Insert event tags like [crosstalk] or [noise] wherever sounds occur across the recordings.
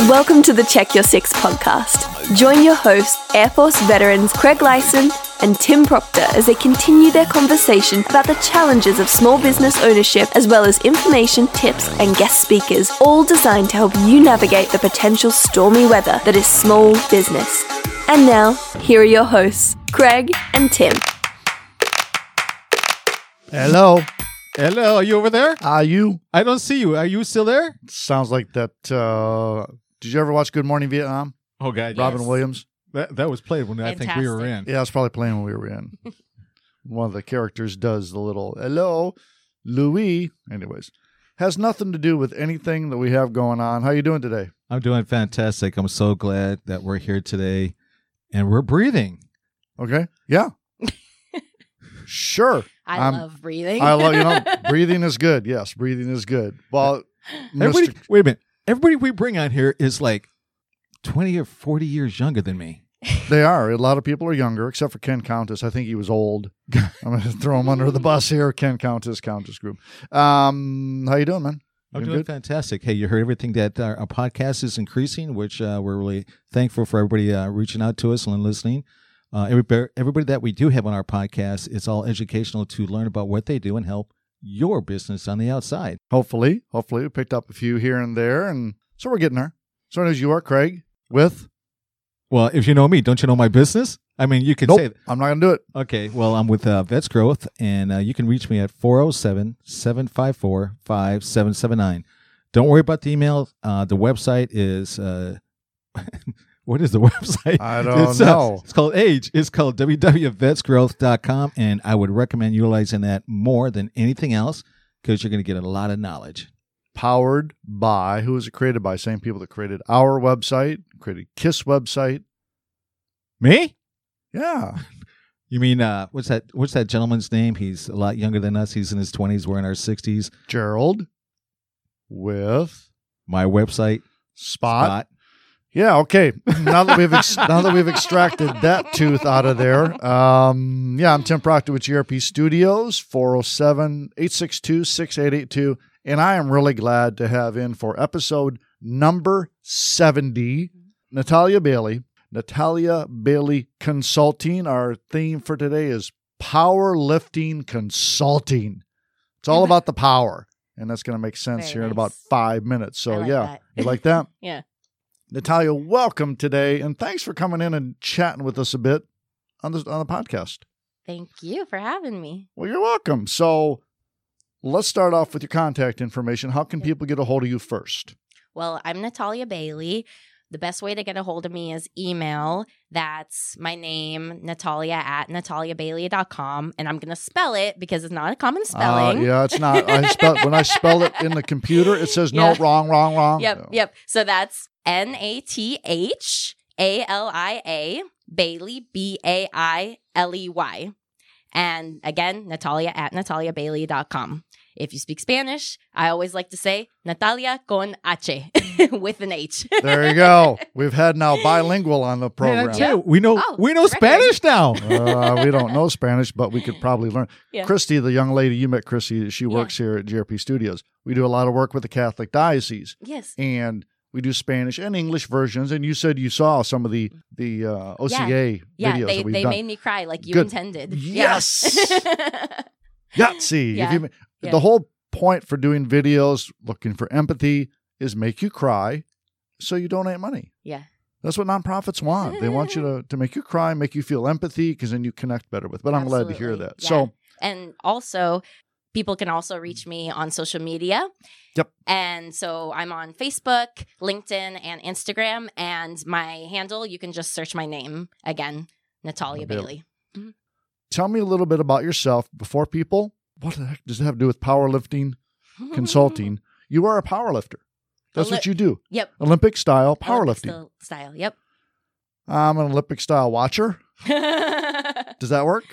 Welcome to the Check Your Six podcast. Join your hosts, Air Force veterans Craig Lyson and Tim Proctor, as they continue their conversation about the challenges of small business ownership, as well as information, tips, and guest speakers, all designed to help you navigate the potential stormy weather that is small business. And now, here are your hosts, Craig and Tim. Hello. Hello, are you over there? Are you? I don't see you. Are you still there? Sounds like that. Uh, did you ever watch Good Morning Vietnam? Oh God, Robin Williams. That that was played when I think we were in. Yeah, I was probably playing when we were in. [laughs] One of the characters does the little hello, Louis. Anyways, has nothing to do with anything that we have going on. How you doing today? I'm doing fantastic. I'm so glad that we're here today, and we're breathing. Okay. Yeah. [laughs] sure. I I'm- love breathing. I love you know [laughs] breathing is good. Yes, breathing is good. Well, Everybody, Mr. wait a minute. Everybody we bring on here is like twenty or forty years younger than me. [laughs] They are. A lot of people are younger, except for Ken Countess. I think he was old. I'm going [laughs] to throw him under the bus here. Ken Countess, Countess Group. Um, how you doing, man? I'm Doing doing good? fantastic. Hey, you heard everything that our, our podcast is increasing, which uh, we're really thankful for everybody uh, reaching out to us and listening. Uh, everybody, everybody that we do have on our podcast, it's all educational to learn about what they do and help your business on the outside. Hopefully, hopefully, we picked up a few here and there, and so we're getting there. So as you are, Craig, with Well, if you know me, don't you know my business? I mean, you can nope, say, I'm not going to do it. okay, well, I'm with uh, Vets Growth, and uh, you can reach me at 407 754 5779. Don't worry about the email. Uh, the website is, uh, [laughs] what is the [laughs] website? I don't it's, uh, know. it's called Age. It's called www.vetsgrowth.com, and I would recommend utilizing that more than anything else because you're going to get a lot of knowledge. Powered by who was it created by? Same people that created our website, created Kiss website. Me? Yeah, [laughs] You mean uh, what's that? What's that gentleman's name? He's a lot younger than us. He's in his twenties. We're in our sixties. Gerald with My website Spot. spot. Yeah, okay. Now that we've ex- [laughs] now that we've extracted that tooth out of there. Um, yeah, I'm Tim Proctor with GRP Studios, 407-862-6882. And I am really glad to have in for episode number 70, Nathalia Bailey. Nathalia Bailey Consulting. Our theme for today is powerlifting consulting. It's all about the power. And that's going to make sense Very here in about five minutes. So, like yeah. that. You like that? [laughs] yeah. Nathalia, welcome today, and thanks for coming in and chatting with us a bit on the on the podcast. Thank you for having me. Well, you're welcome. So, let's start off with your contact information. How can people get a hold of you first? Well, I'm Nathalia Bailey. The best way to get a hold of me is email. That's my name, Nathalia at nathaliabailey.com. And I'm going to spell it because it's not a common spelling. Uh, yeah, it's not. I [laughs] spell when I spell it in the computer, it says no, wrong, wrong, wrong. Yep, No. yep. So that's N A T H A L I A Bailey B A I L E Y. And again, Nathalia at nathaliabailey.com. If you speak Spanish, I always like to say Nathalia con H [laughs] with an H. There you go. We've had now bilingual on the program. I tell we know Oh, we know record. Spanish now. [laughs] uh, we don't know Spanish, but we could probably learn. Yeah. Christy, the young lady you met, Christy, she Yeah. works here at GRP Studios. We do a lot of work with the Catholic diocese. yes. and we do Spanish and English versions. And you said you saw some of the the uh, OCA Yeah, videos they, that we've they done. made me cry like you Good. intended. Yes. Yeah. [laughs] Yahtzee. Yeah. Yeah. The whole point for doing videos, looking for empathy, is make you cry, so you donate money. yeah. That's what nonprofits want. they want you [laughs] to to make you cry, make you feel empathy, because then you connect better with. But I'm glad to hear that. Yeah. So And also, people can also reach me on social media. Yep. And so I'm on Facebook, LinkedIn, and Instagram. And my handle, you can just search my name again, Nathalia Bailey. Bailey. tell me a little bit about yourself before people. What the heck does it have to do with powerlifting consulting? [laughs] You are a powerlifter. That's what you do. Yep. Olympic style powerlifting. Style, style. Yep. I'm an Olympic style watcher. [laughs] Does that work?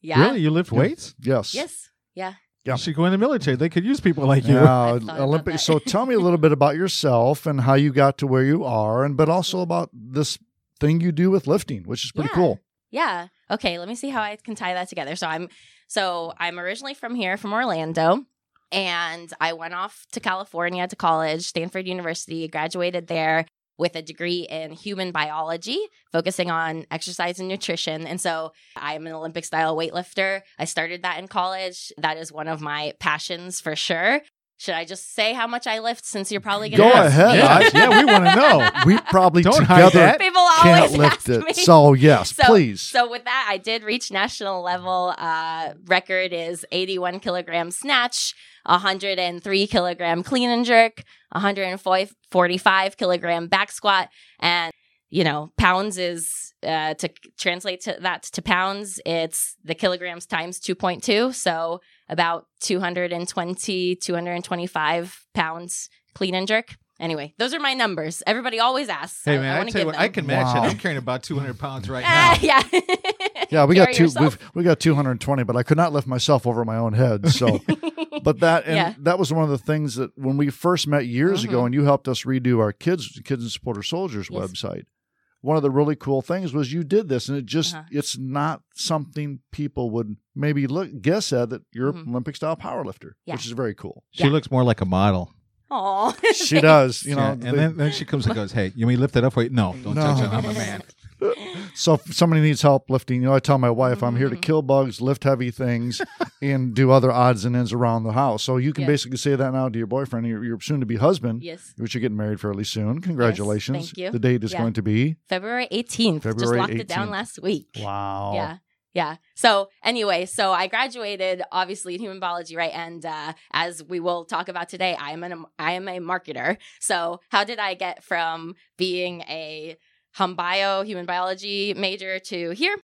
Yeah. Really, you lift weights? Yes. Yes. Yeah. Yeah. You should go in the military. They could use people like you. Yeah, I've thought about Olympic. So tell me a little bit about yourself and how you got to where you are, and but also about this thing you do with lifting, which is pretty Yeah. cool. Yeah. Okay, let me see how I can tie that together. So I'm so I'm originally from here, from Orlando, and I went off to California to college, Stanford University, graduated there, with a degree in human biology, focusing on exercise and nutrition. And so I'm an Olympic style weightlifter. I started that in college. That is one of my passions for sure. Should I just say how much I lift since you're probably going to Go to ahead. Yeah, yeah, we want to know. [laughs] We probably Don't hide together that. People can't always lift ask it. me. So yes, So- please. So with that, I did reach national level. Uh, record is 81 kilogram snatch, 103 kilogram clean and jerk, 145 kilogram back squat, and you know pounds is uh, to translate to that to pounds. It's the kilograms times 2.2, so about 220, 225 pounds clean and jerk. Anyway, those are my numbers. Everybody always asks. Hey man, I, I, tell you what, them. I can match Wow. it. I'm carrying about 200 pounds right now. Ah, yeah. [laughs] yeah, we got two. We've, we got 220, but I could not lift myself over my own head. So, [laughs] but that and Yeah. that was one of the things that when we first met years ago, Mhm. and you helped us redo our kids, kids and supporter soldiers Yes. website. One of the really cool things was you did this, and it just Uh-huh. it's not something people would maybe look guess at that you're Mhm. an Olympic style powerlifter, Yeah. which is very cool. She Yeah. looks more like a model. Oh, [laughs] She does, you know. Yeah, and they- then, then she comes and goes, "Hey, you want me to lift it up for you? No, don't No. touch it. I'm a man." [laughs] So if somebody needs help lifting, you know, I tell my wife I'm here to Mhm. kill bugs, lift heavy things, and do other odds and ends around the house. So you can Yeah. basically say that now to your boyfriend, your, your soon to be husband, Yes. which you're getting married fairly soon. Congratulations. thank you. The date is Yeah. going to be February 18th. February Just locked it down last week. wow. Yeah. Yeah. So anyway, so I graduated obviously in human biology, right? And uh, as we will talk about today, I am an I am a marketer. So how did I get from being a hum bio human biology major to here?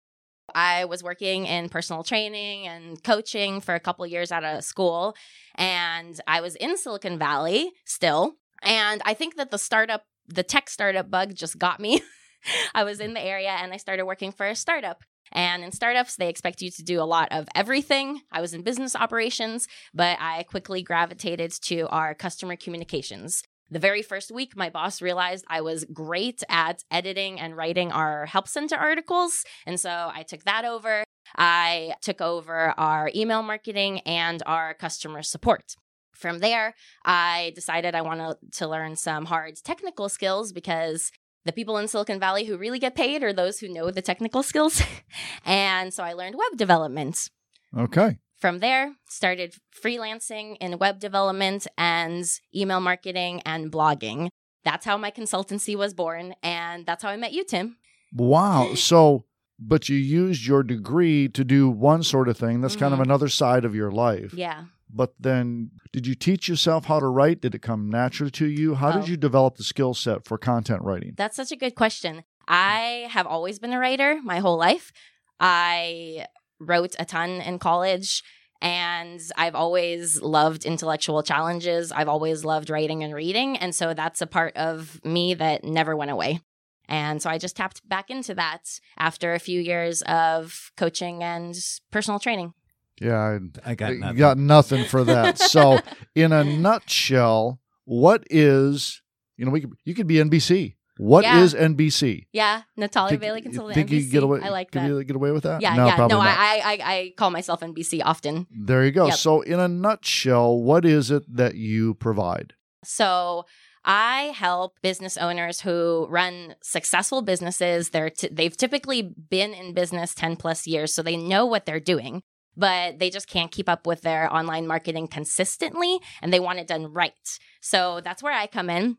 I was working in personal training and coaching for a couple years out of school, and I was in Silicon Valley still. And I think that the startup, the tech startup bug just got me. [laughs] I was in the area and I started working for a startup. And in startups, they expect you to do a lot of everything. I was in business operations, but I quickly gravitated to our customer communications. The very first week, my boss realized I was great at editing and writing our help center articles. And so I took that over. I took over our email marketing and our customer support. From there, I decided I wanted to learn some hard technical skills because the people in Silicon Valley who really get paid are those who know the technical skills. [laughs] and so I learned web development. Okay. From there, started freelancing in web development and email marketing and blogging. That's how my consultancy was born. And that's how I met you, Tim. Wow. so, but you used your degree to do one sort of thing. That's kind of Mhm. another side of your life. Yeah. But then, did you teach yourself how to write? Did it come natural to you? How Oh. did you develop the skill set for content writing? That's such a good question. I have always been a writer my whole life. I wrote a ton in college and I've always loved intellectual challenges. I've always loved writing and reading. And so that's a part of me that never went away. And so I just tapped back into that after a few years of coaching and personal training. Yeah, I got nothing. got nothing for that. [laughs] so, in a nutshell, what is you know we could, you could be NBC. What is Yeah. NBC? Yeah, Nathalia Think- Bailey consultant. Think you NBC. could get away? I like that. you get away with that? yeah, no, yeah. No, not. I, I I call myself NBC often. there you go. Yep. So, in a nutshell, what is it that you provide? So I help business owners who run successful businesses. They're t- they've typically been in business 10 plus years, so they know what they're doing, but they just can't keep up with their online marketing consistently and they want it done right. So that's where I come in.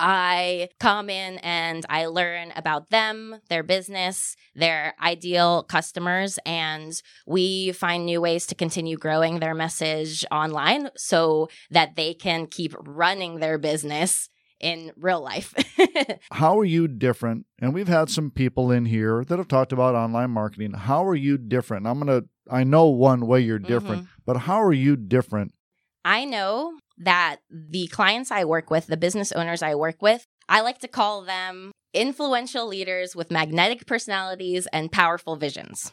I come in and I learn about them, their business, their ideal customers, and we find new ways to continue growing their message online so that they can keep running their business in real life. [laughs] How are you different? And we've had some people in here that have talked about online marketing. How are you different? I'm gonna. I know one way you're different, mm-hmm. but how are you different? I know that the clients I work with, the business owners I work with, I like to call them influential leaders with magnetic personalities and powerful visions.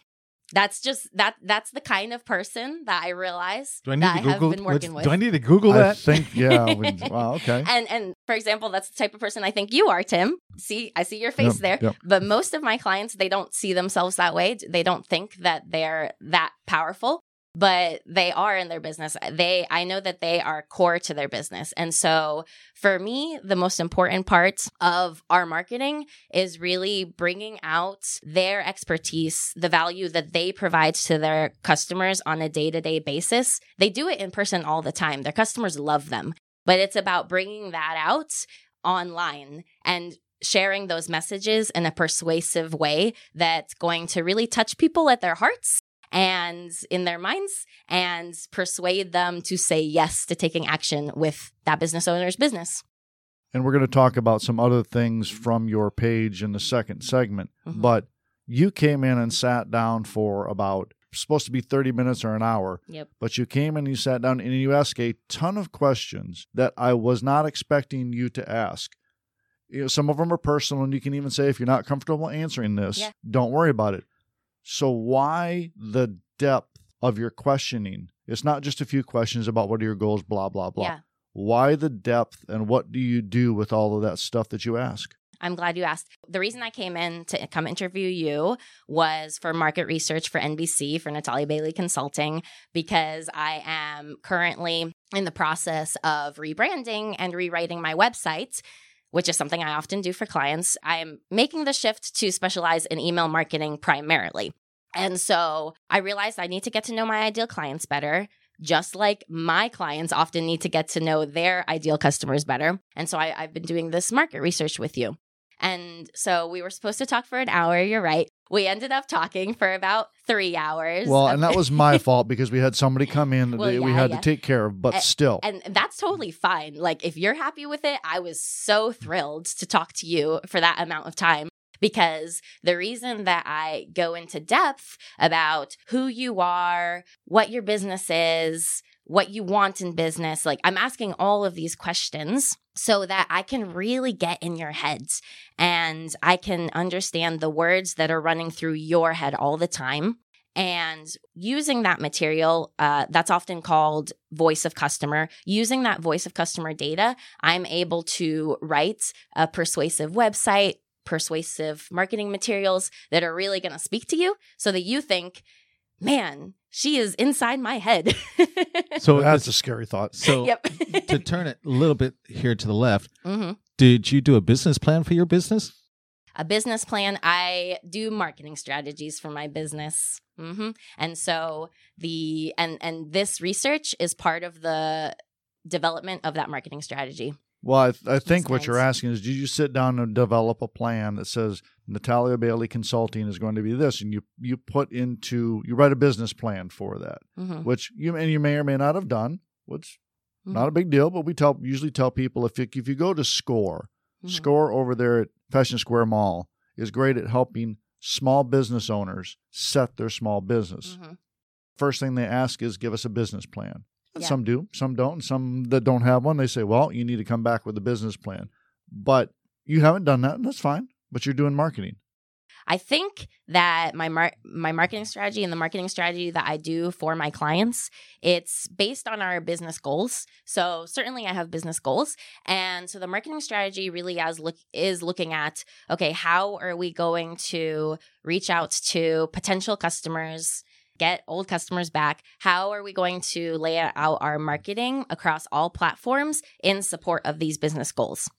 That's just that that's the kind of person that I realize Do I need that to I Google? have been working with. Do I need to Google that? I that? think. Yeah. [laughs] we- wow. Okay. and and for example, that's the type of person I think you are, Tim. See, I see your face Yep, there. yep. But most of my clients, they don't see themselves that way. They don't think that they're that powerful. But they are in their business. They, I know that they are core to their business. And so for me, the most important part of our marketing is really bringing out their expertise, the value that they provide to their customers on a day to day basis. They do it in person all the time. Their customers love them, but it's about bringing that out online and sharing those messages in a persuasive way that's going to really touch people at their hearts and in their minds and persuade them to say yes to taking action with that business owner's business. And we're going to talk about some other things from your page in the second segment. Mhm. But you came in and sat down for about supposed to be 30 minutes or an hour, Yep. but you came and you sat down and you asked a ton of questions that I was not expecting you to ask. You know, some of them are personal, and you can even say if you're not comfortable answering this, Yeah. don't worry about it. So why the depth of your questioning? It's not just a few questions about what are your goals, blah blah blah. Yeah. Why the depth, and what do you do with all of that stuff that you ask? I'm glad you asked. The reason I came in to come interview you was for market research for NBC for Nathalia Bailey Consulting because I am currently in the process of rebranding and rewriting my website. Which is something I often do for clients. I am making the shift to specialize in email marketing primarily. And so I realized I need to get to know my ideal clients better, just like my clients often need to get to know their ideal customers better. And so I, I've been doing this market research with you. And so we were supposed to talk for an hour. You're right. We ended up talking for about three hours. Well, and that was my fault because we had somebody come in that Well, we had yeah. to take care of, but A- still. and that's totally fine. Like, if you're happy with it, I was so thrilled to talk to you for that amount of time because the reason that I go into depth about who you are, what your business is, what you want in business, like, I'm asking all of these questions so that I can really get in your heads and I can understand the words that are running through your head all the time. And using that material, uh, that's often called voice of customer. Using that voice of customer data, I'm able to write a persuasive website, persuasive marketing materials that are really going to speak to you so that you think, man, she is inside my head. [laughs] So that's a scary thought. so [laughs] yep. to turn it a little bit here to the left, hmm did you do a business plan for your business? a business plan. I do marketing strategies for my business. hmm And so the and and this research is part of the development of that marketing strategy. Well, I, I think what you're asking is, did you sit down and develop a plan that says Nathalia Bailey Consulting is going to be this, and you you put into you write a business plan for that, hmm which you and you may or may not have done, which Mhm. not a big deal, but we tell usually tell people if you, if you go to Score, Mhm. Score over there at Fashion Square Mall is great at helping small business owners set their small business. Mhm. First thing they ask is give us a business plan. Yeah. Some do, some don't. Some that don't have one, they say, well, you need to come back with a business plan. But you haven't done that, and that's fine. But you're doing marketing. I think that my mar- my marketing strategy and the marketing strategy that I do for my clients, it's based on our business goals. So certainly I have business goals, and so the marketing strategy really as look is looking at okay, how are we going to reach out to potential customers? Get old customers back. How are we going to lay out our marketing across all platforms in support of these business goals?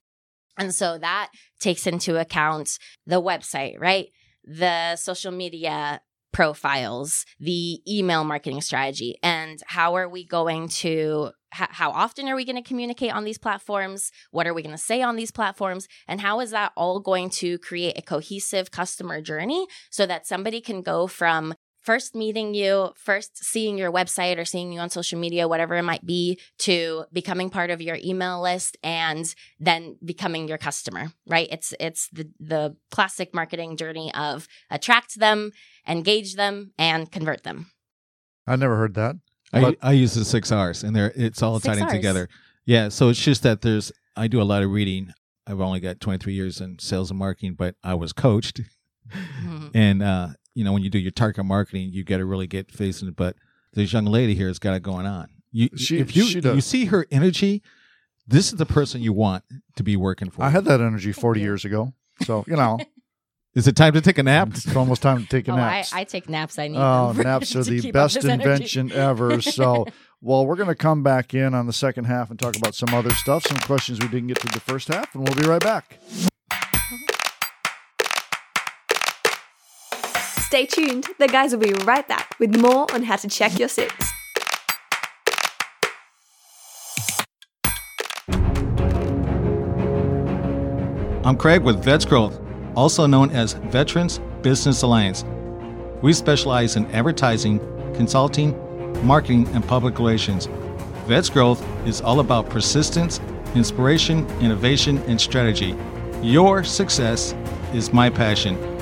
And so that takes into account the website, right? The social media profiles, the email marketing strategy, and how are we going to, how often are we going to communicate on these platforms? What are we going to say on these platforms? And how is that all going to create a cohesive customer journey so that somebody can go from first meeting you, first seeing your website or seeing you on social media, whatever it might be, to becoming part of your email list and then becoming your customer, right? It's it's the the classic marketing journey of attract them, engage them, and convert them. I never heard that. I, I use the six R's, and they're it's all Six tied Rs. together. Yeah, so it's just that there's I do a lot of reading. I've only got 23 years in sales and marketing, but I was coached, Mhm. [laughs] and uh, you know when you do your target marketing, you got to really get facing it. But this young lady here has got it going on. You, She- if you she does. you see her energy, this is the person you want to be working for. I had that energy 40 you. years ago. So, you know, [laughs] Is it time to take a nap? It's almost time to take a Oh, nap. I, I take naps. I need Oh, naps [laughs] are the best invention ever. So, [laughs] well, we're going to come back in on the second half and talk about some other stuff, some questions we didn't get to the first half, and we'll be right back. Stay tuned. The guys will be right back with more on how to check your six. I'm Craig with Vets Growth, also known as Veterans Business Alliance. We specialize in advertising, consulting, marketing, and public relations. Vets Growth is all about persistence, inspiration, innovation, and strategy. Your success is my passion.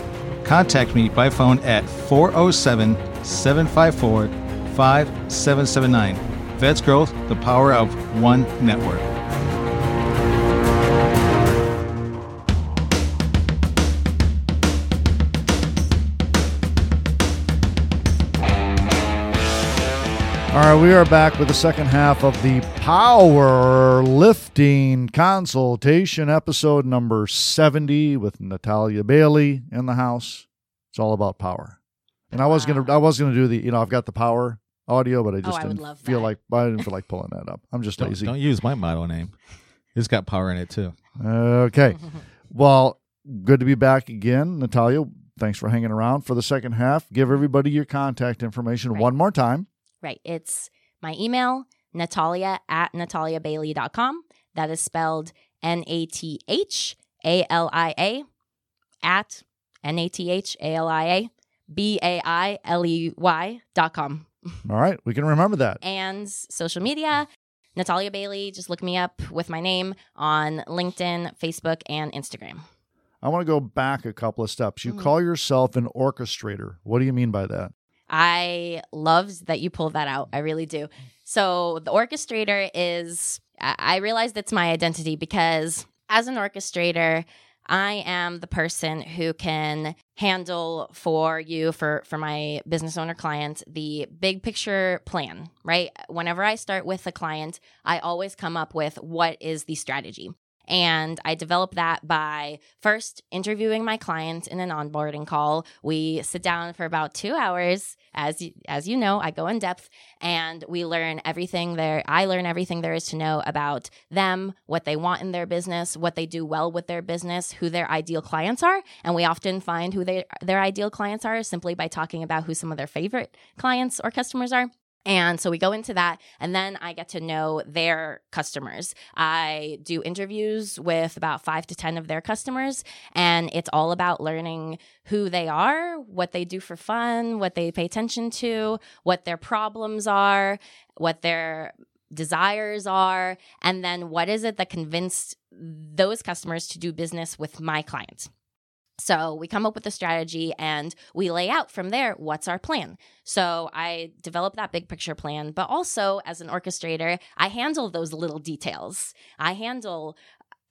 Contact me by phone at 407 754 5779. Vets Growth, the power of one network. All right, we are back with the second half of the power lifting consultation episode number 70 with Nathalia Bailey in the house. It's all about power. And I was Wow. gonna I was gonna do the you know I've got the power audio, but I just Oh, I would didn't love feel that. like I didn't feel like pulling that up. I'm just Don't, lazy. don't use my model name. It's got power in it too. Okay. [laughs] Well, good to be back again, Nathalia. Thanks for hanging around for the second half. Give everybody your contact information Right. one more time. Right. It's my email, nathalia at nathaliabailey.com. That is spelled N A T H A L I A at N A T H A L I A B A I L E Y dot com. [laughs] All right, we can remember that. And social media, Nathalia Bailey. Just look me up with my name on LinkedIn, Facebook, and Instagram. I want to go back a couple of steps. You Mhm. call yourself an orchestrator. What do you mean by that? I loved that you pulled that out. I really do. So the orchestrator is I realized it's my identity because as an orchestrator, I am the person who can handle for you for for my business owner client the big picture plan, right? Whenever I start with a client, I always come up with what is the strategy. And I develop that by first interviewing my client in an onboarding call. We sit down for about two hours. As you, as you know, I go in depth and we learn everything there. I learn everything there is to know about them, what they want in their business, what they do well with their business, who their ideal clients are. And we often find who they, their ideal clients are simply by talking about who some of their favorite clients or customers are. And so we go into that, and then I get to know their customers. I do interviews with about five to 10 of their customers, and it's all about learning who they are, what they do for fun, what they pay attention to, what their problems are, what their desires are, and then what is it that convinced those customers to do business with my clients. So we come up with a strategy and we lay out from there what's our plan. So I develop that big picture plan, but also as an orchestrator, I handle those little details. I handle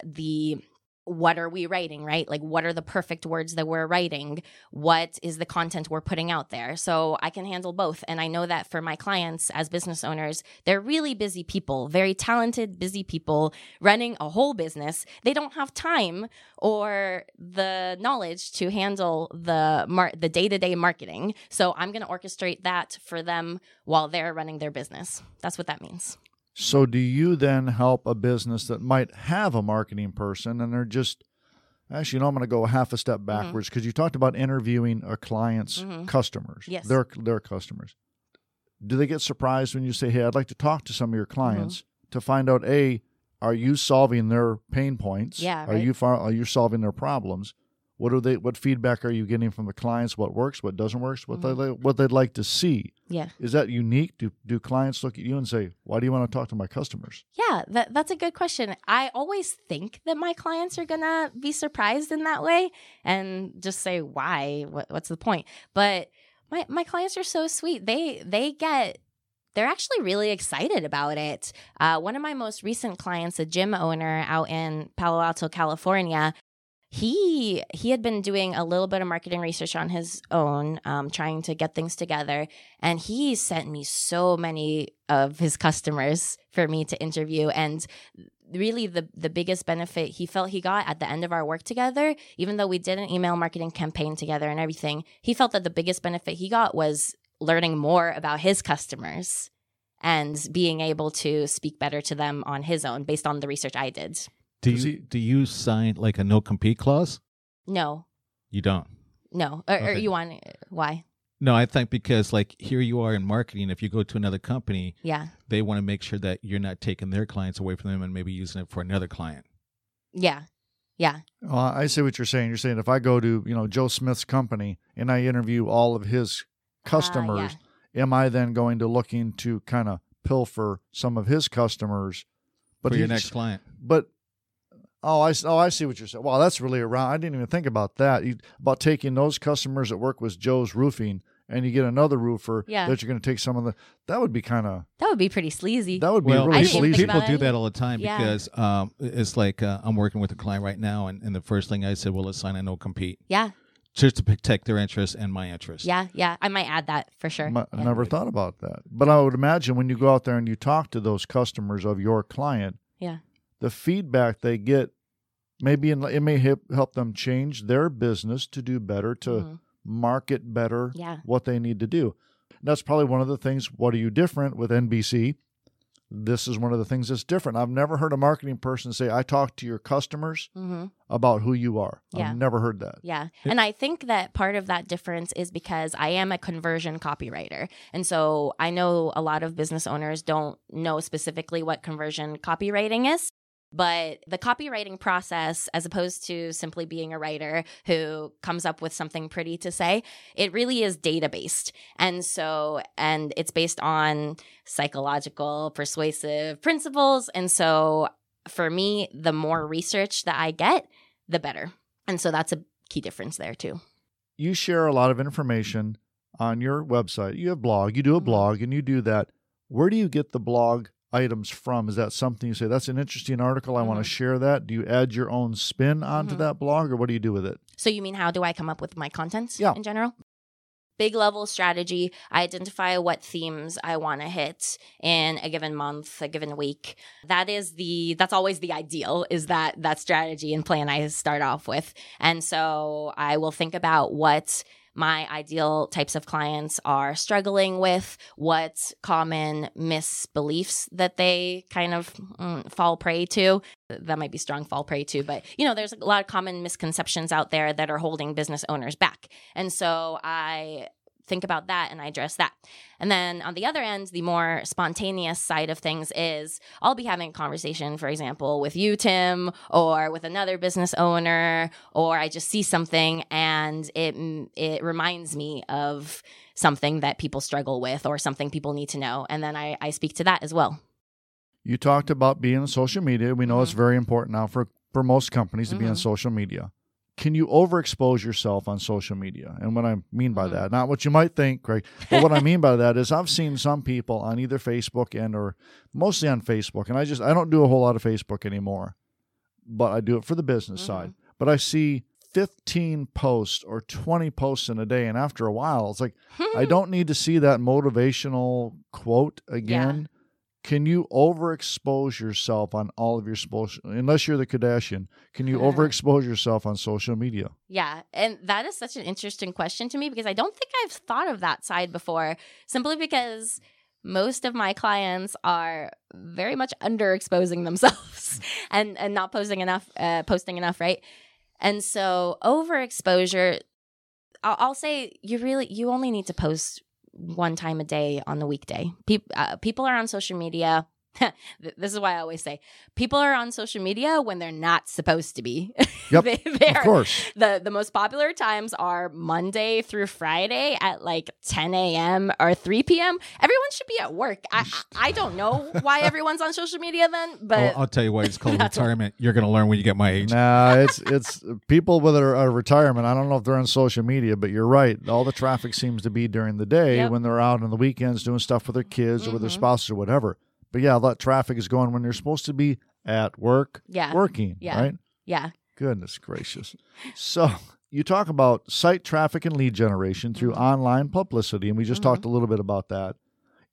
the what are we writing, right? Like, what are the perfect words that we're writing? What is the content we're putting out there? So I can handle both. And I know that for my clients as business owners, they're really busy people, very talented, busy people running a whole business. They don't have time or the knowledge to handle the mar- the day-to-day marketing. So I'm going to orchestrate that for them while they're running their business. That's what that means. So, do you then help a business that might have a marketing person and they're just actually, you know, I'm going to go half a step Mm-hmm. backwards because you talked about interviewing a client's Mhm. customers. Yes. their their customers. Do they get surprised when you say, "Hey, I'd like to talk to some of your Mm-hmm. clients to find out a are you solving their pain points? Yeah, Are right. you far, are you solving their problems? What are they? What feedback are you getting from the clients? What works? What doesn't work? What Mm-hmm. they what they'd like to see? Yeah. Is that unique? Do do clients look at you and say, "Why do you want to talk to my customers?" Yeah, that, that's a good question. I always think that my clients are gonna be surprised in that way and just say, "Why? What, what's the point?" But my my clients are so sweet. They they get they're actually really excited about it. Uh, one of my most recent clients, a gym owner out in Palo Alto, California, he he had been doing a little bit of marketing research on his own, um, trying to get things together, and he sent me so many of his customers for me to interview. And really the the biggest benefit he felt he got at the end of our work together even though we did an email marketing campaign together and everything he felt that the biggest benefit he got was learning more about his customers and being able to speak better to them on his own based on the research I did. Do you he- do you sign like a no compete clause? No, You don't. no. Or, or you want why? No, I think because like here you are in marketing. If you go to another company, Yeah, they want to make sure that you're not taking their clients away from them and maybe using it for another client. yeah, yeah, Well, I see what you're saying. You're saying if I go to, you know, Joe Smith's company and I interview all of his customers, Ah, am I then going to looking to kind of pilfer some of his customers? for your next client. But oh, I oh I see what you're saying. Wow, that's really around. I didn't even think about that. You, about taking those customers that work with Joe's Roofing, and you get another roofer Yeah. that you're going to take some of the. That would be kind of. that would be pretty sleazy. That would be Well, really I people, sleazy. people do that all the time Yeah. because um, it's like uh, I'm working with a client right now, and, and the first thing I said, well, let's sign a no compete yeah, just to protect their interests and my interests. yeah, yeah. I might add that for sure. M- Yeah. Never thought about that. But I would imagine when you go out there and you talk to those customers of your client, Yeah. The feedback they get, maybe in, it may help help them change their business to do better, to Mhm. market better Yeah. what they need to do. That's probably one of the things. What are you different with NBC? This is one of the things that's different. I've never heard a marketing person say, I talk to your customers hmm about who you are. Yeah. I've never heard that. Yeah. And I think that part of that difference is because I am a conversion copywriter. And so I know a lot of business owners don't know specifically what conversion copywriting is. But the copywriting process, as opposed to simply being a writer who comes up with something pretty to say, it really is data based. And so, and it's based on psychological, persuasive principles. And so, for me, the more research that I get, the better. And so that's a key difference there too. you share a lot of information on your website. You have blog, you do a Mhm. blog, and you do that. Where do you get the blog items from? Is that something you say that's an interesting article? I want to share that. Do you add your own spin onto Mhm. that blog, or what do you do with it? So you mean how do I come up with my content Yeah. in general? Big level strategy. I identify what themes I want to hit in a given month, a given week. That is the that's always the ideal is that that strategy and plan I start off with. And so I will think about what my ideal types of clients are struggling with, what common misbeliefs that they kind of mm, fall prey to. That might be strong fall prey to, but you know, there's a lot of common misconceptions out there that are holding business owners back. And so I think about that and I address that. And then on the other end, the more spontaneous side of things is I'll be having a conversation, for example, with you, Tim, or with another business owner, or I just see something and it it reminds me of something that people struggle with or something people need to know. And then I, I speak to that as well. You talked about being on social media. We know it's Mhm. very important now for, for most companies to be on Mhm. social media. Can you overexpose yourself on social media? And what I mean by Mhm. that, not what you might think, Craig, but what I mean by that is I've seen some people on either Facebook and or mostly on Facebook, and I just I don't do a whole lot of Facebook anymore, but I do it for the business Mhm. side. But I see 15 posts or 20 posts in a day, and after a while, it's like I [laughs] don't need to see that motivational quote again. Can you overexpose yourself on all of your social, unless you're the Kardashian? Can you [laughs] overexpose yourself on social media? Yeah, and that is such an interesting question to me because I don't think I've thought of that side before, simply because most of my clients are very much underexposing themselves [laughs] and and not posting enough uh, posting enough, right? And so overexposure I'll, I'll say you really you only need to post one time a day on the weekday. People uh, people are on social media. [laughs] this is why I always say people are on social media when they're not supposed to be. [laughs] Yep, they, they Of are course. the the most popular times are Monday through Friday at like 10 a.m. or 3 p.m. Everyone should be at work. I I I don't know why everyone's on social media then, but Oh, I'll tell you why it's called [laughs] That's what- retirement. You're going to learn when you get my age. Nah, it's it's people with a, a retirement. I don't know if they're on social media, but you're right. All the traffic seems to be during the day Yep. when they're out on the weekends doing stuff with their kids or with their Mhm. spouses or whatever. But yeah, that traffic is going when you're supposed to be at work, yeah, working. Yeah. Right. yeah, Goodness gracious. So you talk about site traffic and lead generation through Mhm. online publicity, and we just Mhm. talked a little bit about that.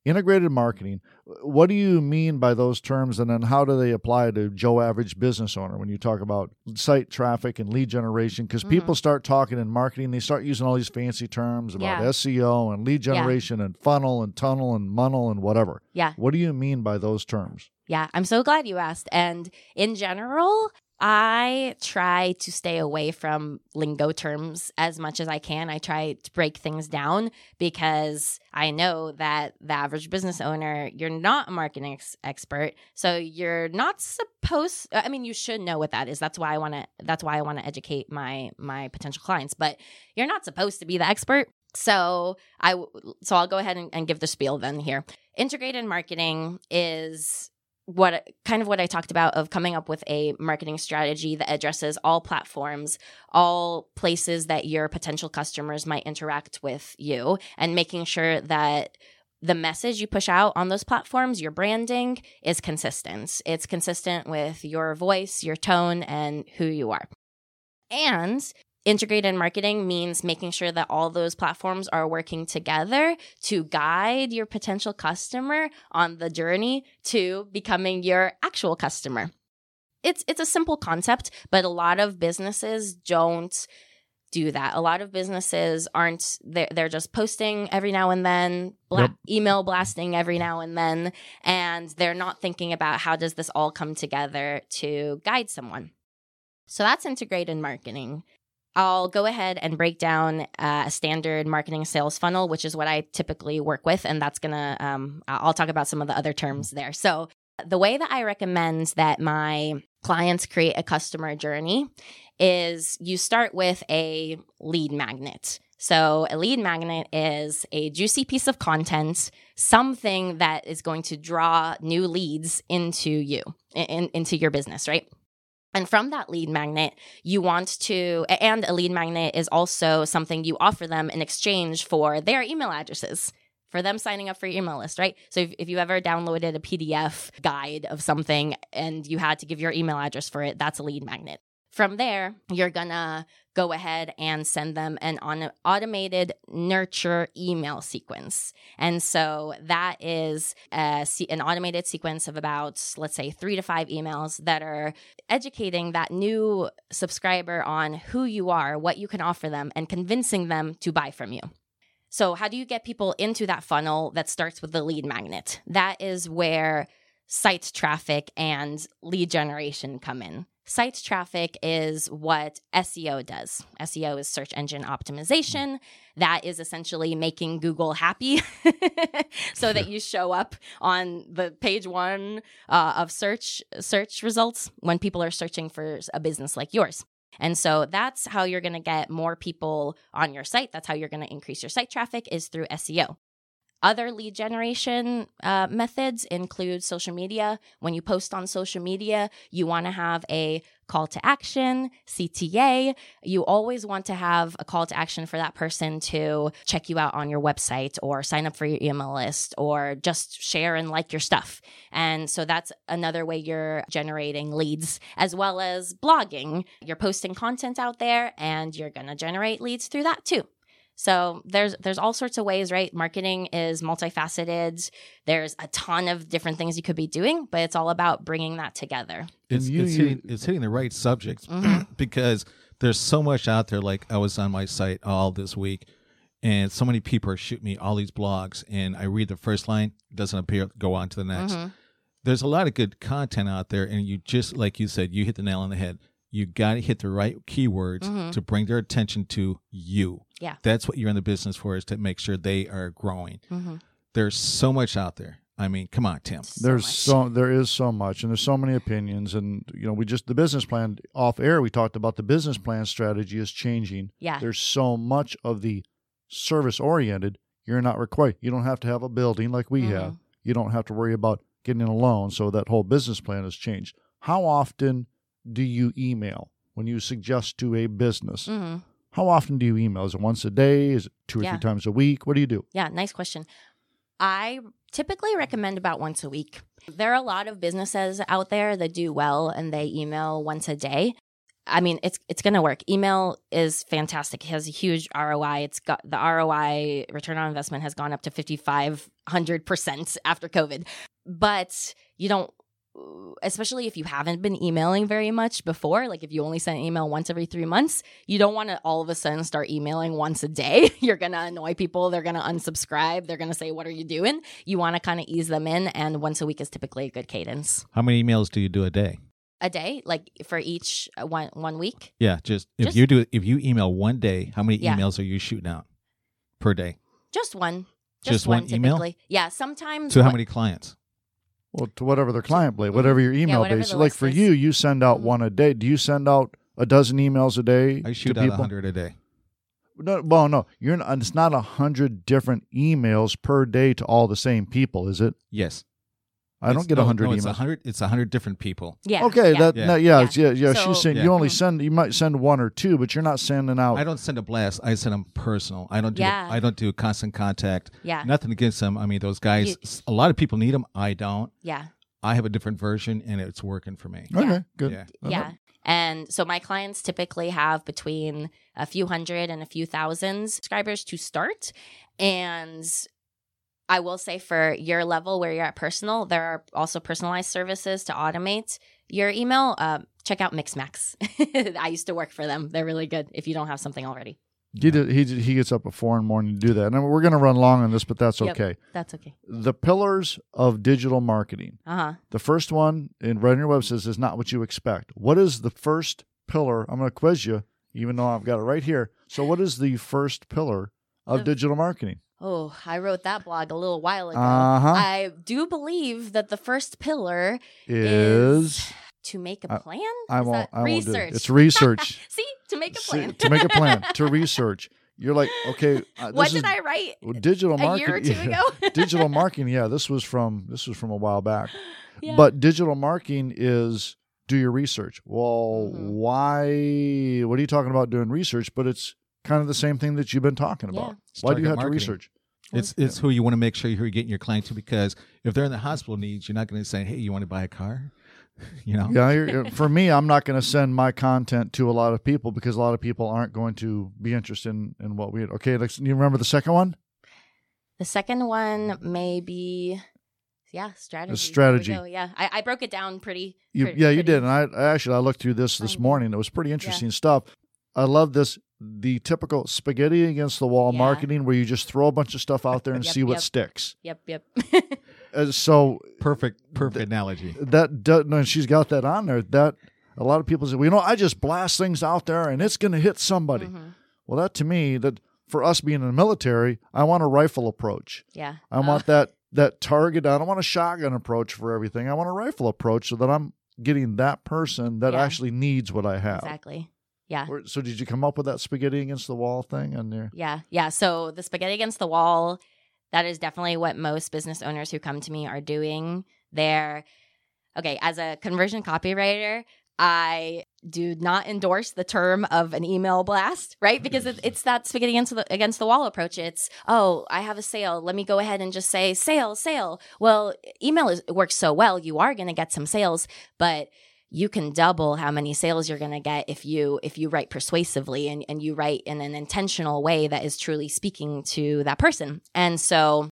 Integrated marketing. What do you mean by those terms, and then how do they apply to Joe average business owner when you talk about site traffic and lead generation? Because Mhm. people start talking in marketing, they start using all these fancy terms about Yeah. SEO and lead generation and funnel and tunnel and munnel and whatever. Yeah. What do you mean by those terms? Yeah, I'm so glad you asked. And in general, I try to stay away from lingo terms as much as I can. I try to break things down because I know that the average business owner, you're not a marketing ex- expert. So you're not supposed I mean you should know what that is. That's why I want to that's why I want to educate my my potential clients, but you're not supposed to be the expert. So I so I'll go ahead and, and give the spiel then here. Integrated marketing is what kind of what I talked about of coming up with a marketing strategy that addresses all platforms, all places that your potential customers might interact with you, and making sure that the message you push out on those platforms, your branding, is consistent. It's consistent with your voice, your tone, and who you are. And integrated marketing means making sure that all those platforms are working together to guide your potential customer on the journey to becoming your actual customer. It's it's a simple concept, but a lot of businesses don't do that. A lot of businesses aren't they're, they're just posting every now and then, bla- email blasting every now and then, and they're not thinking about how does this all come together to guide someone. So that's integrated marketing. I'll go ahead and break down uh, a standard marketing sales funnel, which is what I typically work with. And that's going to, um, I'll talk about some of the other terms there. So, the way that I recommend that my clients create a customer journey is you start with a lead magnet. So, a lead magnet is a juicy piece of content, something that is going to draw new leads into you, in, into your business, right? And from that lead magnet, you want to, and a lead magnet is also something you offer them in exchange for their email addresses, for them signing up for your email list, right? So if, if you ever downloaded a PDF guide of something and you had to give your email address for it, that's a lead magnet. From there, you're gonna go ahead and send them an automated nurture email sequence. And so that is a, an automated sequence of about, let's say, three to five emails that are educating that new subscriber on who you are, what you can offer them, and convincing them to buy from you. So, how do you get people into that funnel that starts with the lead magnet? That is where site traffic and lead generation come in. Site traffic is what SEO does. SEO is search engine optimization. That is essentially making Google happy [laughs] so that you show up on the page one uh, of search search results when people are searching for a business like yours. And so that's how you're going to get more people on your site. That's how you're going to increase your site traffic is through SEO. Other lead generation uh, methods include social media. When you post on social media, you want to have a call to action, CTA. You always want to have a call to action for that person to check you out on your website or sign up for your email list or just share and like your stuff. And so that's another way you're generating leads, as well as blogging. You're posting content out there and you're going to generate leads through that too. So there's there's all sorts of ways, right? Marketing is multifaceted. There's a ton of different things you could be doing, but it's all about bringing that together. It's, you- it's, hitting, it's hitting the right subjects Mhm. [clears throat] because there's so much out there. Like I was on my site all this week, and so many people are shooting me all these blogs, and I read the first line, doesn't appear, go on to the next. Mhm. There's a lot of good content out there, and you just like you said, you hit the nail on the head. You got to hit the right keywords Mhm. to bring their attention to you. Yeah. that's what you're in the business for is to make sure they are growing. Mhm. There's so much out there. I mean, come on, Tim. So there's much. so there is so much and there's so many opinions and you know we just the business plan off air we talked about the business plan strategy is changing Yeah. there's so much of the service oriented you're not required you don't have to have a building like we have Mhm. you don't have to worry about getting a loan so that whole business plan has changed how often do you email when you suggest to a business Mhm. how often do you email is it once a day is it two or Yeah. three times a week what do you do Yeah, nice question. I typically recommend about once a week. There are a lot of businesses out there that do well and they email once a day. I mean, it's it's gonna work. Email is fantastic. It has a huge ROI. It's got the ROI return on investment has gone up to fifty five hundred percent after COVID. But you don't especially if you haven't been emailing very much before, like if you only send an email once every three months, you don't want to all of a sudden start emailing once a day. [laughs] You're going to annoy people. They're going to unsubscribe. They're going to say, What are you doing? You want to kind of ease them in. And once a week is typically a good cadence. How many emails do you do a day? A day, like for each uh, one one week. Yeah, just if Just- you do if you email one day, how many Yeah. emails are you shooting out per day? Just one. Just one email? Yeah. Sometimes. To how many clients? Well, to whatever their client base, whatever your email whatever base. Like for is. you, you send out Mhm. one a day. Do you send out a dozen emails a day I shoot to out people? hundred a day. No, well, no, you're. Not, it's not a hundred different emails per day to all the same people, is it? Yes, I don't get a no, hundred no, It's a emails. hundred. It's a hundred different people. Yeah. Okay, yeah. that Yeah. no, yeah, Yeah. yeah, yeah. So- she's saying Yeah. you only send. You might send one or two, but you're not sending out. I don't send a blast. I send them personal. I don't do. Yeah. I don't do constant contact. Yeah. Nothing against them. I mean, those guys. You- s- a lot of people need them. I don't. Yeah. I have a different version, and it's working for me. okay, Yeah. good. Yeah. Yeah. And so my clients typically have between a few hundred and a few thousand subscribers to start. And I will say for your level where you're at personal, there are also personalized services to automate your email. Um, check out Mixmax. [laughs] I used to work for them. They're really good if you don't have something already. He did, he he gets up at four in the morning to do that, and we're going to run long on this, but that's Yep. okay. That's okay. The pillars of digital marketing. Uh huh. The first one in right on your web says is not what you expect. What is the first pillar? I'm going to quiz you, even though I've got it right here. So, what is the first pillar of The- digital marketing? Oh, I wrote that blog a little while ago. Uh-huh. I do believe that the first pillar Is to make a plan. I Is won't. I won't do it. research. It's research. [laughs] See, to make a See, plan. to make a plan [laughs] to research. You're like, okay, uh, what is did I write digital a marketing. year or two ago? [laughs] digital marketing. Yeah, this was from this was from a while back. [gasps] Yeah. But digital marketing is do your research. Well, Mhm. why? What are you talking about doing research? But it's kind of the same thing that you've been talking Yeah. about. Why do you have marketing. to research? It's it's who you want to make sure you're getting your client to because if they're in the hospital needs, you're not going to say, "Hey, you want to buy a car?" [laughs] You know. Yeah, you're, for me, I'm not going to send my content to a lot of people because a lot of people aren't going to be interested in, in what we. Okay, let's, you remember the second one? the second one may be, yeah, strategy. strategy. There. Yeah, I, I broke it down pretty. You, pretty- yeah, you pretty- did, and I, I actually I looked through this this morning. It was pretty interesting stuff. I love this the typical spaghetti against the wall Yeah. marketing where you just throw a bunch of stuff out there and [laughs] Yep, see what yep. sticks. Yep, yep. Uh, so Perfect. Perfect analogy. that does, no, she's got that on there. That a lot of people say, well, you know, I just blast things out there and it's going to hit somebody. Mhm. Well, that to me, that for us being in the military, I want a rifle approach. Yeah. I Uh, want that that target. I don't want a shotgun approach for everything. I want a rifle approach so that I'm getting that person that Yeah. actually needs what I have. exactly. Yeah. Or- So did you come up with that spaghetti against the wall thing and there? Yeah, yeah. So the spaghetti against the wall, that is definitely what most business owners who come to me are doing. They're okay, as a conversion copywriter, I do not endorse the term of an email blast, right? Because it's that spaghetti against the, against the wall approach. It's, oh, I have a sale. Let me go ahead and just say sale, sale. Well, email is, works so well. You are going to get some sales, but you can double how many sales you're going to get if you if you write persuasively and, and you write in an intentional way that is truly speaking to that person. And so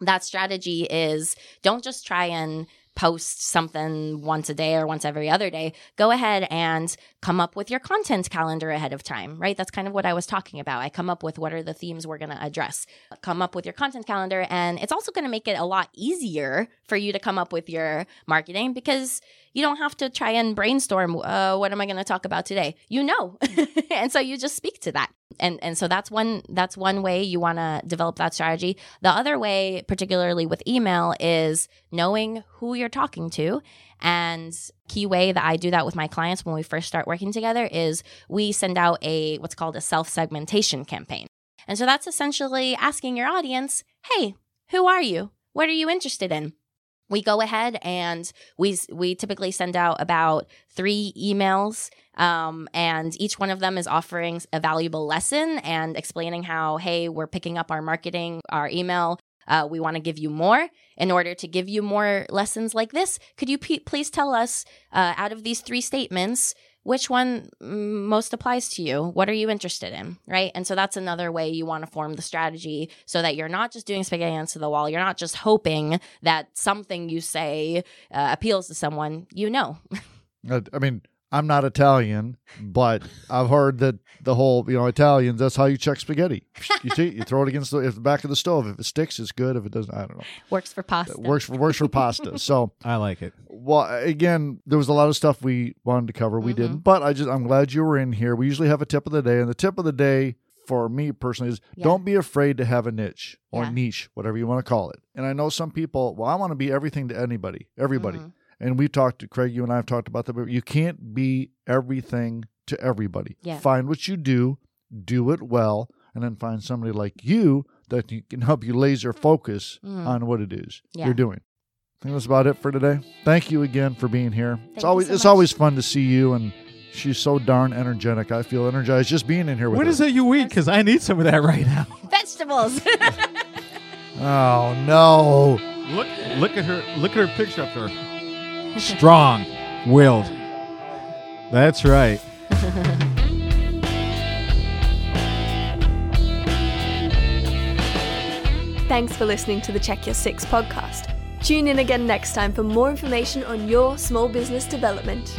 that strategy is don't just try and post something once a day or once every other day go ahead and come up with your content calendar ahead of time right? That's kind of what i was talking about. I come up with what are the themes we're going to address. Come up with your content calendar and it's also going to make it a lot easier for you to come up with your marketing because you don't have to try and brainstorm uh, what am i going to talk about today? You know. [laughs] And so you just speak to that and and so that's one that's one way you want to develop that strategy. The other way particularly with email is knowing who you're talking to. And key way that i do that with my clients when we first start working together is we send out a what's called a self segmentation campaign. And so that's essentially asking your audience hey who are you? What are you interested in we go ahead and we we typically send out about three emails um, and each one of them is offering a valuable lesson and explaining how hey we're picking up our marketing our email Uh, we want to give you more. In order to give you more lessons like this, could you p- please tell us, uh, out of these three statements, which one mm, most applies to you? What are you interested in? Right. And so that's another way you want to form the strategy so that you're not just doing spaghetti against the wall. You're not just hoping that something you say uh, appeals to someone you know. [laughs] I mean, I'm not Italian, but I've heard that the whole, you know, Italians, that's how you check spaghetti. You see, you throw it against the, the back of the stove. If it sticks, it's good. If it doesn't, I don't know. Works for pasta. It works for works for pasta. So, [laughs] I like it. well, again, there was a lot of stuff we wanted to cover. We Mhm. didn't, but I just I'm glad you were in here. We usually have a tip of the day, and the tip of the day for me personally is Yeah. don't be afraid to have a niche or Yeah. niche, whatever you want to call it. And I know some people, well, I want to be everything to anybody, everybody. Mhm. And we've talked to Craig, you and I have talked about that, but you can't be everything to everybody. Yeah. Find what you do, do it well, and then find somebody like you that can help you laser focus Mm. on what it is Yeah. you're doing. I think that's about it for today. Thank you again for being here. it's always so it's always fun to see you and she's so darn energetic. I feel energized just being in here with What her. is it you eat? Because I need some of that right now. [laughs] Vegetables. [laughs] Oh no. Look, look at her. Look at her picture up there. Strong, willed. That's right. Thanks for listening to the Check Your Six podcast. Tune in again next time for more information on your small business development.